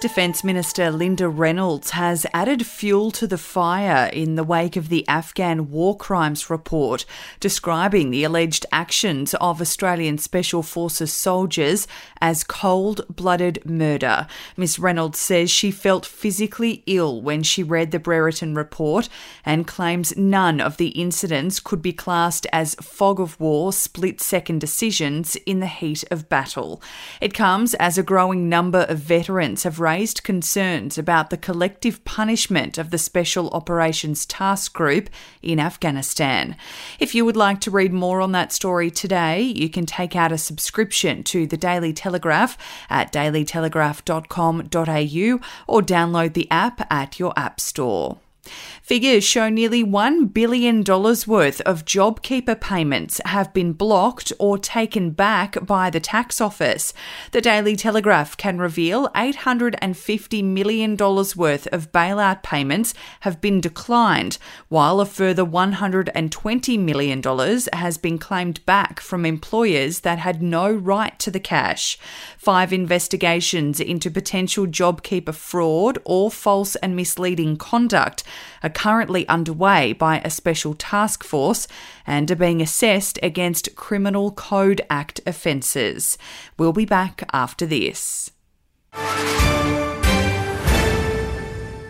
Defence Minister Linda Reynolds has added fuel to the fire in the wake of the Afghan war crimes report, describing the alleged actions of Australian Special Forces soldiers as cold blooded murder. Ms Reynolds says she felt physically ill when she read the Brereton report and claims none of the incidents could be classed as fog of war split second decisions in the heat of battle. It comes as a growing number of veterans have raised concerns about the collective punishment of the Special Operations Task Group in Afghanistan. If you would like to read more on that story today, you can take out a subscription to the Daily Telegraph at dailytelegraph.com.au or download the app at your app store. Figures show nearly $1 billion worth of JobKeeper payments have been blocked or taken back by the tax office. The Daily Telegraph can reveal $850 million worth of bailout payments have been declined, while a further $120 million has been claimed back from employers that had no right to the cash. Five investigations into potential JobKeeper fraud or false and misleading conduct are currently underway by a special task force and are being assessed against Criminal Code Act offences. We'll be back after this.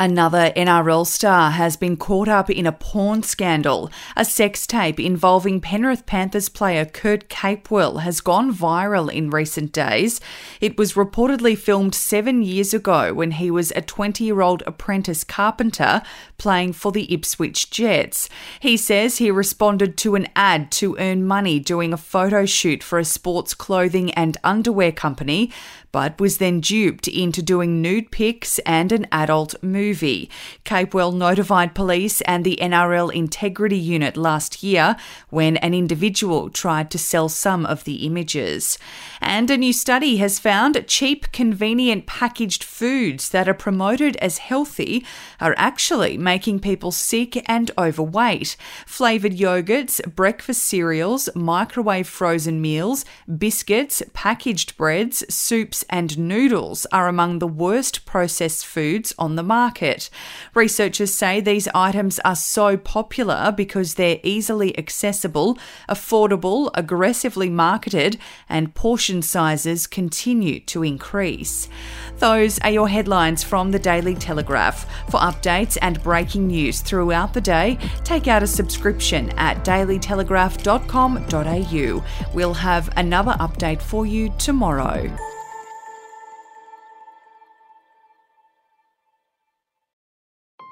Another NRL star has been caught up in a porn scandal. A sex tape involving Penrith Panthers player Kurt Capewell has gone viral in recent days. It was reportedly filmed seven years ago when he was a 20 year old apprentice carpenter playing for the Ipswich Jets. He says he responded to an ad to earn money doing a photo shoot for a sports clothing and underwear company, but was then duped into doing nude pics and an adult movie. Capewell notified police and the NRL Integrity Unit last year when an individual tried to sell some of the images. And a new study has found cheap, convenient packaged foods that are promoted as healthy are actually making people sick and overweight. Flavoured yogurts, breakfast cereals, microwave frozen meals, biscuits, packaged breads, soups, and noodles are among the worst processed foods on the market. Researchers say these items are so popular because they're easily accessible, affordable, aggressively marketed, and portion sizes continue to increase. Those are your headlines from the Daily Telegraph. For updates and breaking news throughout the day, take out a subscription at dailytelegraph.com.au. We'll have another update for you tomorrow.